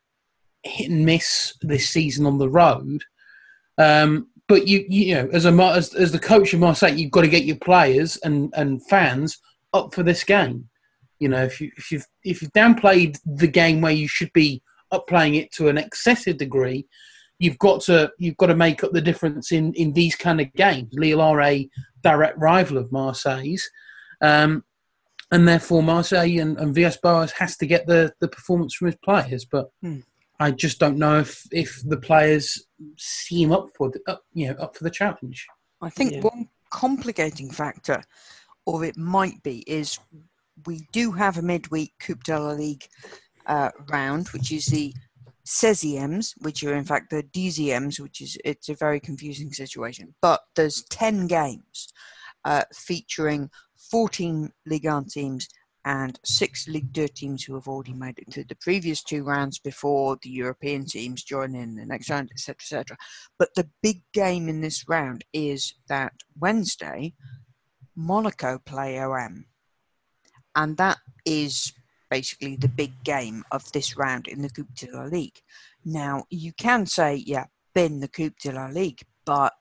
hit and miss this season on the road, um, but you you know as a as, as the coach of Marseille, you've got to get your players and, and fans up for this game. You know, if you if you've if you've downplayed the game where you should be up playing it to an excessive degree, you've got to you've got to make up the difference in in these kind of games. Lille are a direct rival of Marseille's, um, and therefore Marseille and, and Villas-Boas has to get the the performance from his players. But Hmm. I just don't know if if the players seem up for the, up you know up for the challenge. I think Yeah. one complicating factor, or it might be, is we do have a midweek Coupe de la Ligue uh, round, which is the 16ems, which are in fact the DZMs, which is it's a very confusing situation. But there's 10 games uh, featuring 14 Ligue 1 teams and six League 2 teams who have already made it to the previous two rounds before the European teams join in the next round, etc., etc. But the big game in this round is that Wednesday, Monaco play OM. And that is basically the big game of this round in the Coupe de la Ligue. Now, you can say, yeah, bin the Coupe de la Ligue, but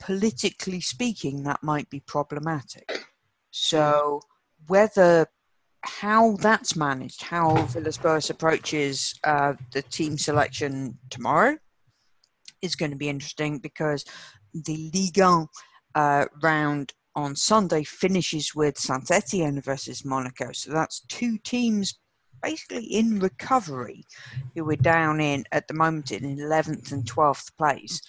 politically speaking, that might be problematic. So, whether how that's managed, how Villas-Boas approaches uh, the team selection tomorrow is going to be interesting because the Ligue 1 uh, round on Sunday finishes with Saint Etienne versus Monaco. So that's two teams basically in recovery who were down in at the moment in 11th and 12th place,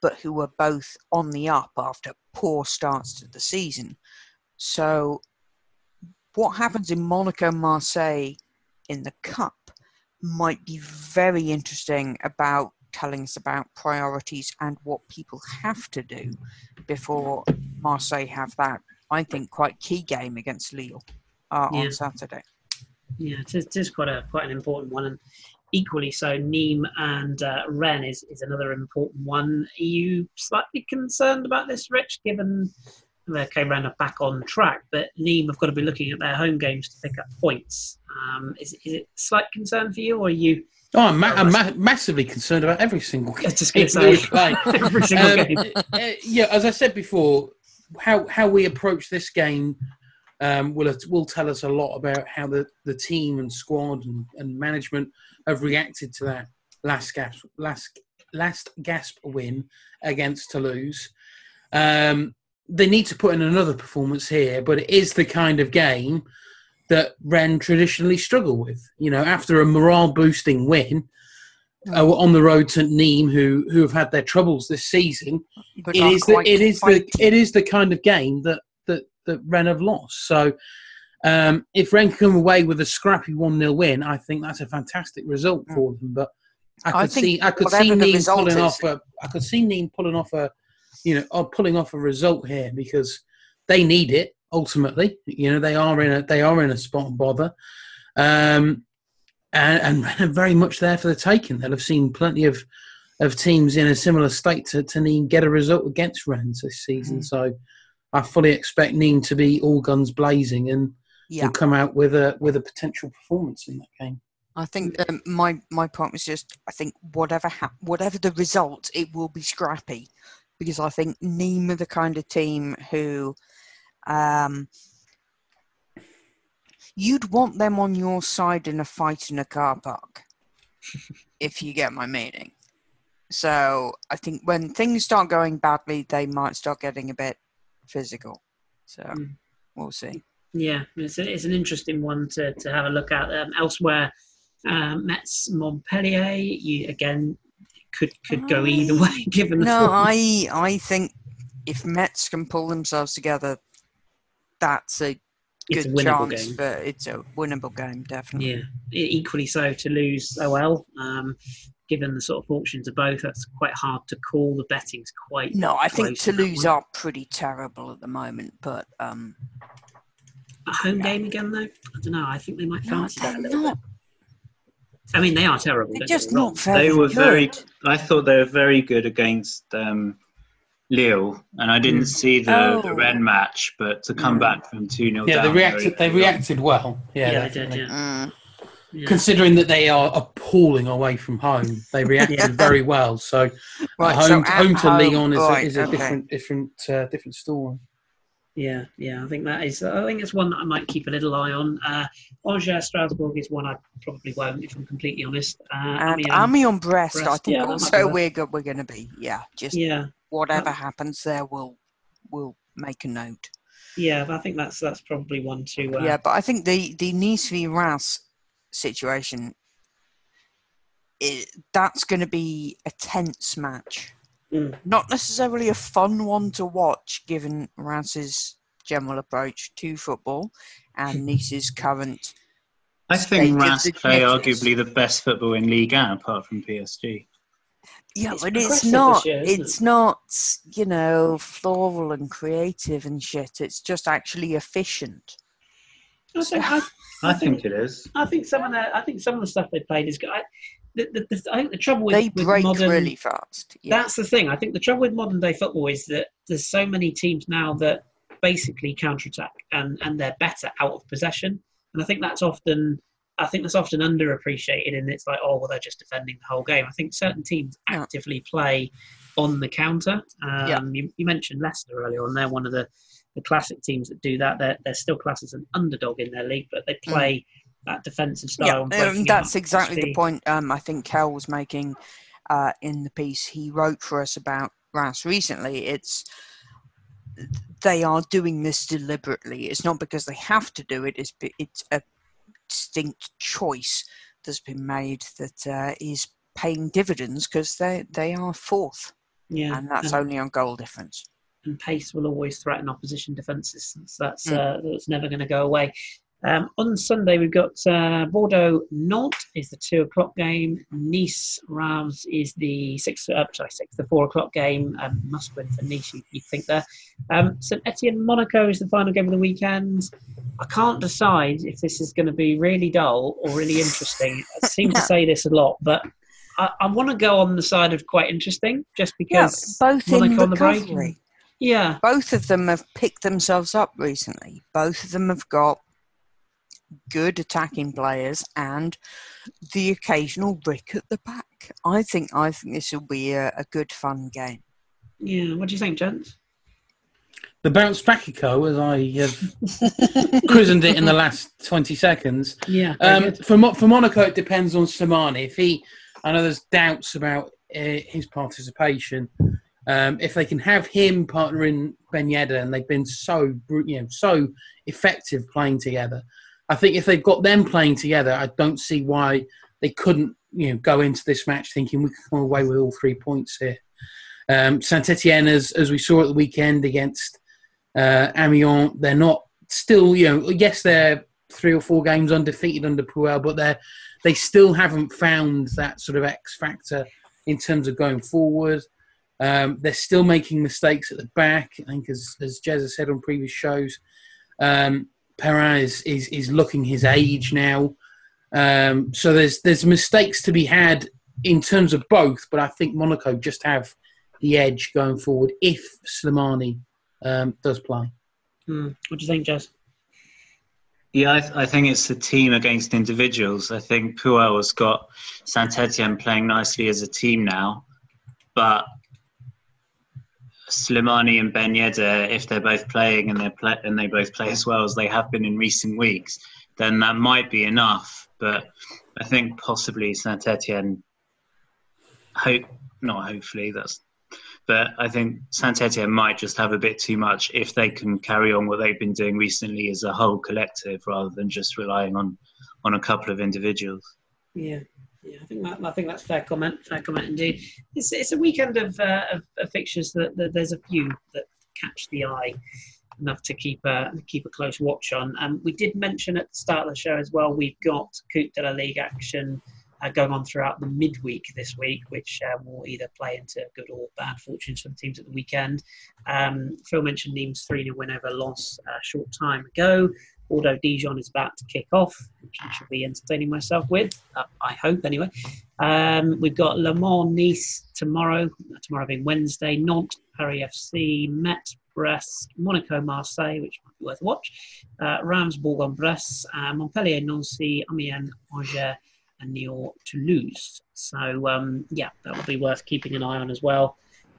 but who were both on the up after poor starts to the season. So what happens in Monaco Marseille in the cup might be very interesting about telling us about priorities and what people have to do before Marseille have that, I think, quite key game against Lille uh, Yeah. on Saturday. Yeah, it is, it is quite a quite an important one, and equally so, Nîmes and uh, Rennes is, is another important one. Are you slightly concerned about this, Rich? Given they came round back on track, but Nîmes have got to be looking at their home games to pick up points. Um, is, is it a slight concern for you, or are you Oh, I'm, ma- I'm ma- massively concerned about every single game. just every single Um, game? uh, yeah, as I said before, how how we approach this game um, will will tell us a lot about how the, the team and squad and, and management have reacted to that last gasp last last gasp win against Toulouse. Um, they need to put in another performance here, but it is the kind of game that Rennes traditionally struggle with. You know, after a morale boosting win. Uh, on the road to Nîmes, who who have had their troubles this season, it not the it is the it is the kind of game that that that Rennes have lost. So um, if Rennes can come away with a scrappy one 0 win, I think that's a fantastic result for them. But I could I see I could see result pulling is- off a I could see Nîmes pulling off a you know are pulling off a result here because they need it ultimately. You know they are in a they are in a spot and bother. Um, and, and are very much there for the taking. They'll have seen plenty of of teams in a similar state to, to Nîmes get a result against Rennes this season. Mm. So I fully expect Nîmes to be all guns blazing and, Yeah, come out with a with a potential performance in that game. I think um, my my point was just I think whatever hap- whatever the result, it will be scrappy because I think Nîmes are the kind of team who um, you'd want them on your side in a fight in a car park, if you get my meaning. So I think when things start going badly, they might start getting a bit physical. So Mm. we'll see. Yeah, it's, a, it's an interesting one to, to have a look at. Um, elsewhere, um, Metz Montpellier, you again could could go either way given the No, form. I I think if Metz can pull themselves together, that's a it's a good chance game. for it's a winnable game, definitely. Yeah, equally so to lose OL. Um, given the sort of fortunes of both, that's quite hard to call. The betting's quite No, I think close in that Toulouse one. are pretty terrible at the moment, but um, a home game again though. I don't know. I think they might no, fancy that a little not. bit. I mean, they are terrible. They're just not very They were good. very. I thought they were very good against um, Lille, and I didn't see the, the Oh. Match, but to come Mm. back from 2 0 Yeah, down. they reacted. They reacted well. Yeah, Yeah, they did, yeah. Mm. Yeah. Considering that they are appalling away from home, they reacted Yeah. very well. So Right, home, so at home to home- Lyon is, right, a, is a okay. different, different, uh, different story. Yeah, yeah, I think that is. I think it's one that I might keep a little eye on. Uh, Angers Strasbourg is one I probably won't, if I'm completely honest. Uh, And mean, Amiens Brest, I think yeah, also we're go- we're going to be yeah. Just yeah, whatever happens there, we'll we'll make a note. yeah, I think that's that's probably one to. Uh, Yeah, but I think the the Nice v Reims situation, i that's going to be a tense match. Mm. Not necessarily a fun one to watch, given Reims's general approach to football and Nice's current. I think of Ras the play arguably the best football in Ligue 1 apart from PSG. Yeah, It's but it's not. year, isn't it's not. You know, floral and creative and shit. It's just actually efficient. I think I, I think it is. I think some of the I think some of the stuff they played is good. I, the, the, the, I think the trouble with, they with break modern really fast. Yeah. That's the thing. I think the trouble with modern day football is that there's so many teams now that basically counterattack and, and they're better out of possession. And I think that's often I think that's often underappreciated and it's like, oh well they're just defending the whole game. I think certain teams actively play on the counter. Um, Yeah. you, you mentioned Leicester earlier on, they're one of the, the classic teams that do that. They're they're still classed as an underdog in their league, but they play that defensive style. yeah, um, that's exactly the point. Um, I think Kel was making uh, in the piece he wrote for us about Reims recently. It's they are doing this deliberately. It's not because they have to do it. It's it's a distinct choice that's been made that uh, is paying dividends because they they are fourth, Yeah, and that's um, only on goal difference. and pace will always threaten opposition defences. So that's Mm. uh, that's never going to go away. Um, on Sunday we've got uh, Bordeaux Nantes is the two o'clock game. Nice Reims is the six. Uh, sorry, six. The four o'clock game. Um, must win for Nice. You, you think there? Um, St Etienne Monaco is the final game of the weekend. I can't decide if this is going to be really dull or really interesting. I seem to say this a lot, but I, I want to go on the side of quite interesting, just Yeah, because both in Monaco on the break. Yeah, both of them have picked themselves up recently. Both of them have got good attacking players and the occasional brick at the back. I think I think this will be a, a good fun game. yeah. What do you think, gents? The bounce back echo, as I have christened it in the last 20 seconds. Yeah, Um, for, Mo- for Monaco, it depends on Slimani. If he, I know there's doubts about uh, his participation. Um, if they can have him partnering Ben Yedder, and they've been so you know so effective playing together, I think if they've got them playing together, I don't see why they couldn't you know go into this match thinking we can come away with all three points here. Um, Saint Etienne, as as we saw at the weekend against uh, Amiens, they're not still you know yes they're three or four games undefeated under Puel, but they they still haven't found that sort of X factor in terms of going forward. Um, they're still making mistakes at the back. I think, as as Jez has said on previous shows, um, Perrin is, is is looking his age now. Um, so there's there's mistakes to be had in terms of both, but I think Monaco just have the edge going forward if Slimani um, does play. Hmm. What do you think, Jez? Yeah, I, th- I think it's the team against individuals. I think Puel has got Saint Etienne playing nicely as a team now, but Slimani and Ben Yedder, if they're both playing and they play and they both play as well as they have been in recent weeks, then that might be enough. But I think possibly Saint Etienne, hope not hopefully that's, but I think Saint Etienne might just have a bit too much if they can carry on what they've been doing recently as a whole collective rather than just relying on on a couple of individuals. Yeah, yeah. I think that, I think that's fair comment. Fair comment indeed. It's it's a weekend of uh, of, of fixtures that, that there's a few that catch the eye enough to keep a keep a close watch on. Um, we did mention at the start of the show as well. We've got Coupe de la Ligue action. Uh, going on throughout the midweek this week, which uh, will either play into good or bad fortunes for the teams at the weekend. Um, Phil mentioned Nîmes 3 0 win over Lens a short time ago. Bordeaux Dijon is about to kick off, which I shall be entertaining myself with. Uh, I hope, anyway. Um, we've got Le Mans Nice tomorrow, tomorrow being Wednesday, Nantes, Paris FC, Metz, Brest, Monaco, Marseille, which might be worth a watch, uh, Reims, Bourg-en-Bresse, uh, Montpellier, Nancy, Amiens, Angers, and Niort, Toulouse. So, um, yeah, that will be worth keeping an eye on as well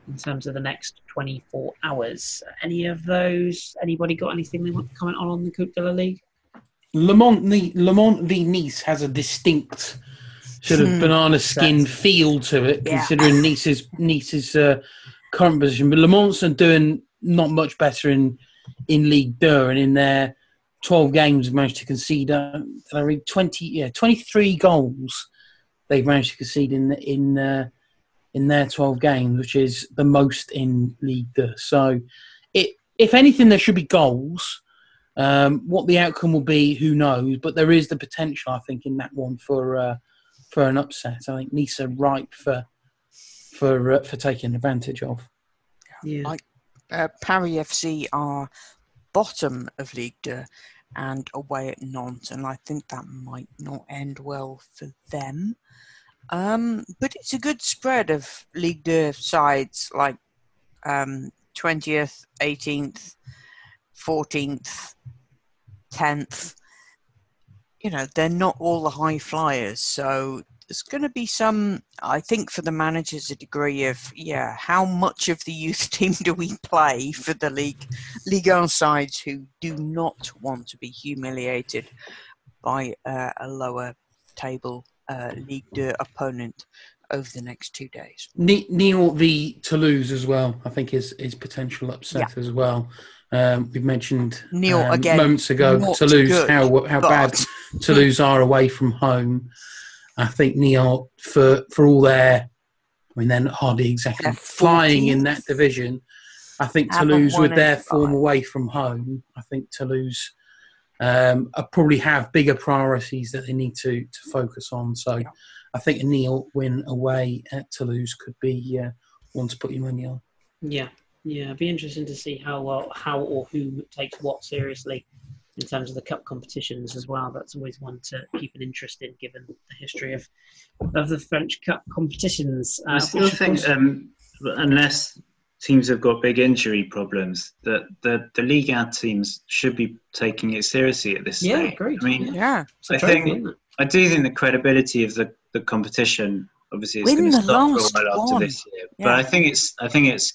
in terms of the next 24 hours. Any of those? Anybody got anything they want to comment on on the Coupe de la Ligue? Le Mans, the, Le Mans v Nice has a distinct sort of Hmm. banana skin Exactly. feel to it, Yeah. considering Nice's Nice's uh, current position. But Le Mans are doing not much better in in League Deux, and in their twelve games have managed to concede. Uh, I read twenty? Yeah, twenty three goals they've managed to concede in in uh, in their twelve games, which is the most in League Deux. So, it if anything, there should be goals. Um, what the outcome will be, who knows? But there is the potential, I think, in that one for uh, for an upset. I think Nice are ripe for for uh, for taking advantage of. Yeah. Like- Uh, Paris FC are bottom of Ligue 2 and away at Nantes, and I think that might not end well for them. Um, but it's a good spread of League 2 sides like um, 20th, 18th, 14th, 10th. You know, they're not all the high flyers, so there's going to be some, I think, for the managers, a degree of, yeah, how much of the youth team do we play for the league, Ligue 1 sides who do not want to be humiliated by uh, a lower table uh, Ligue 2 opponent over the next two days. Niort v Toulouse as well, I think, is is potential upset as well. Um, we mentioned Niort, um, again, moments ago Toulouse good, how how bad Toulouse are away from home. I think Niort for for all their, I mean they're hardly exactly flying in that division. I think Toulouse, with their form away from home, I think Toulouse um, are probably have bigger priorities that they need to to focus on. So, Yeah. I think a Niort win away at Toulouse could be uh, one to put your money on. Yeah, yeah. It'd be interesting to see how well, how or who takes what seriously in terms of the cup competitions as well. That's always one to keep an interest in, given the history of of the French cup competitions. Uh, I still think, course- um, unless teams have got big injury problems, that the the league out teams should be taking it seriously at this Yeah, stage. agreed, I mean, yeah, it's a I trophy, think- isn't? I do think the credibility of the, the competition obviously it's Win going to the stop for a last while after this year. But I think it's I think it's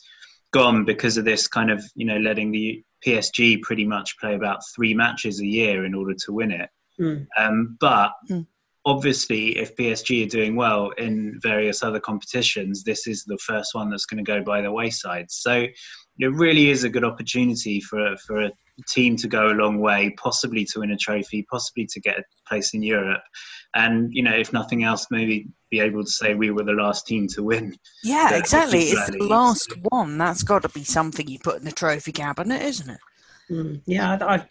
gone because of this kind of you know letting the PSG pretty much play about three matches a year in order to win it. Mm. Um, but Mm. Obviously, if PSG are doing well in various other competitions, this is the first one that's going to go by the wayside. So it really is a good opportunity for for a team to go a long way, possibly to win a trophy, possibly to get a place in Europe, and you know, if nothing else, maybe be able to say we were the last team to win. yeah, the exactly. Coupe It's the last one. That's got to be something you put in the trophy cabinet, isn't it? Mm, yeah, I, I,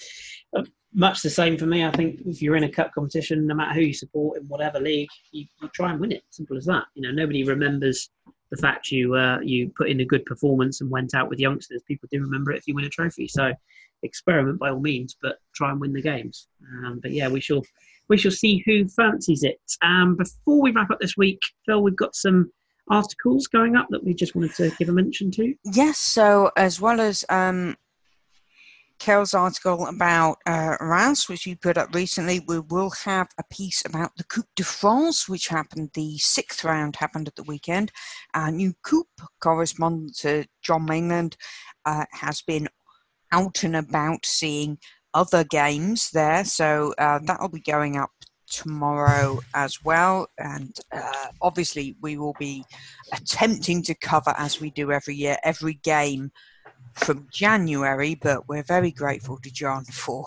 much the same for me. I think if you're in a cup competition, no matter who you support in whatever league, you, you try and win it. Simple as that. You know, nobody remembers the fact you uh, you put in a good performance and went out with youngsters. People do remember it if you win a trophy. So experiment by all means, but try and win the games. Um, but yeah, we shall we shall see who fancies it. Um, before we wrap up this week, Phil, we've got some articles going up that we just wanted to give a mention to. Yes, so as well as um, Carol's article about uh, which we put up recently, we will have a piece about the Coupe de France, which happened, the sixth round happened at the weekend. Our new Coupe correspondent, uh, John Mainland, uh, has been out and about seeing other games there, so uh, that'll be going up tomorrow as well. And uh, obviously, we will be attempting to cover, as we do every year, every game from January, but we're very grateful to John for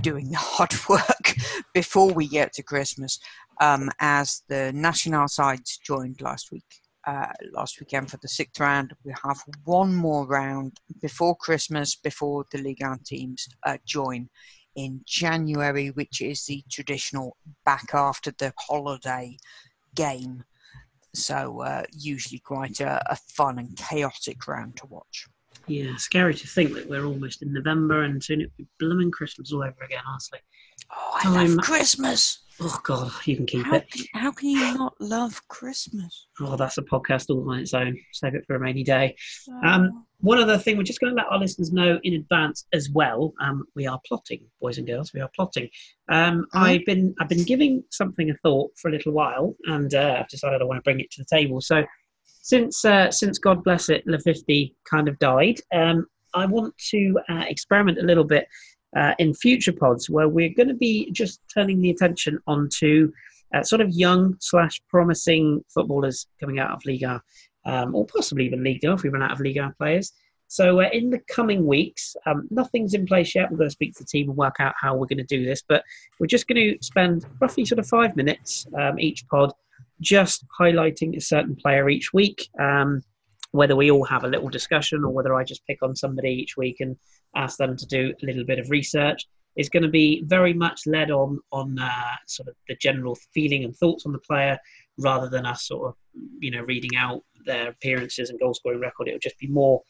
doing the hard work before we get to Christmas, um, as the national sides joined last week. Uh, last weekend for the sixth round. We have one more round before Christmas, before the league 1 teams uh, join in January, which is the traditional back after the holiday game. So, uh, usually quite a, a fun and chaotic round to watch. Yeah, scary to think that we're almost in November and soon it'll be blooming Christmas all over again, honestly. Oh, I Time- love Christmas. Oh God, you can keep How it. can, how can you not love Christmas? Oh, that's a podcast all on its own. Save it for a rainy day. Um, One other thing, we're just going to let our listeners know in advance as well. Um, we are plotting, boys and girls. We are plotting. Um, Mhm. I've been I've been giving something a thought for a little while, and uh, I've decided I want to bring it to the table. So, since uh, since God bless it, LaFifty kind of died, um, I want to uh, experiment a little bit uh, in future pods where we're going to be just turning the attention onto uh, sort of young slash promising footballers coming out of Liga um, or possibly even Liga if we run out of Liga players. So uh, in the coming weeks, um, nothing's in place yet. We're going to speak to the team and work out how we're going to do this. But we're just going to spend roughly sort of five minutes um, each pod, just highlighting a certain player each week. Um, whether we all have a little discussion or whether I just pick on somebody each week and ask them to do a little bit of research is going to be very much led on on uh, sort of the general feeling and thoughts on the player rather than us sort of you know reading out their appearances and goal scoring record. It'll just be more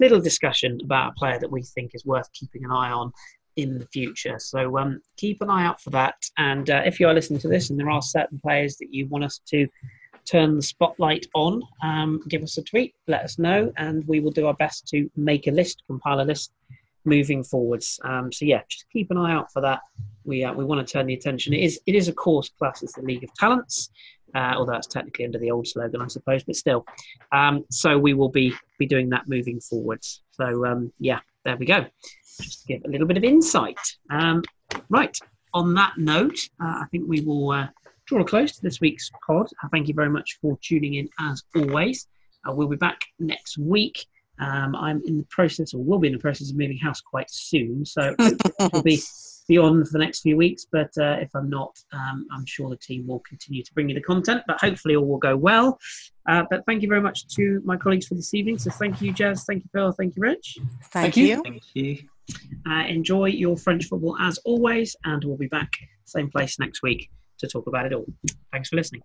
little discussion about a player that we think is worth keeping an eye on in the future. So um, keep an eye out for that. And uh, if you are listening to this and there are certain players that you want us to turn the spotlight on, um, give us a tweet, let us know, and we will do our best to make a list, compile a list moving forwards. Um, so yeah, just keep an eye out for that. We uh, we want to turn the attention. It is it is a course class It's the League of Talents, uh, although that's technically under the old slogan, I suppose, but still. Um, so we will be be doing that moving forwards. So um, yeah, there we go. Just to give a little bit of insight. Um, right. On that note, uh, I think we will uh, draw a close to this week's pod. Uh, thank you very much for tuning in as always. Uh, we'll be back next week. Um, I'm in the process, or will be in the process of moving house quite soon, so we'll be beyond for the next few weeks. But uh, if I'm not, um, I'm sure the team will continue to bring you the content. But hopefully, all will go well. Uh, but thank you very much to my colleagues for this evening. So thank you, Jez. Thank you, Phil. Thank you, Rich. Thank, Thank you. you. Thank you. Uh, enjoy your French football as always, and we'll be back same place next week to talk about it all. Thanks for listening.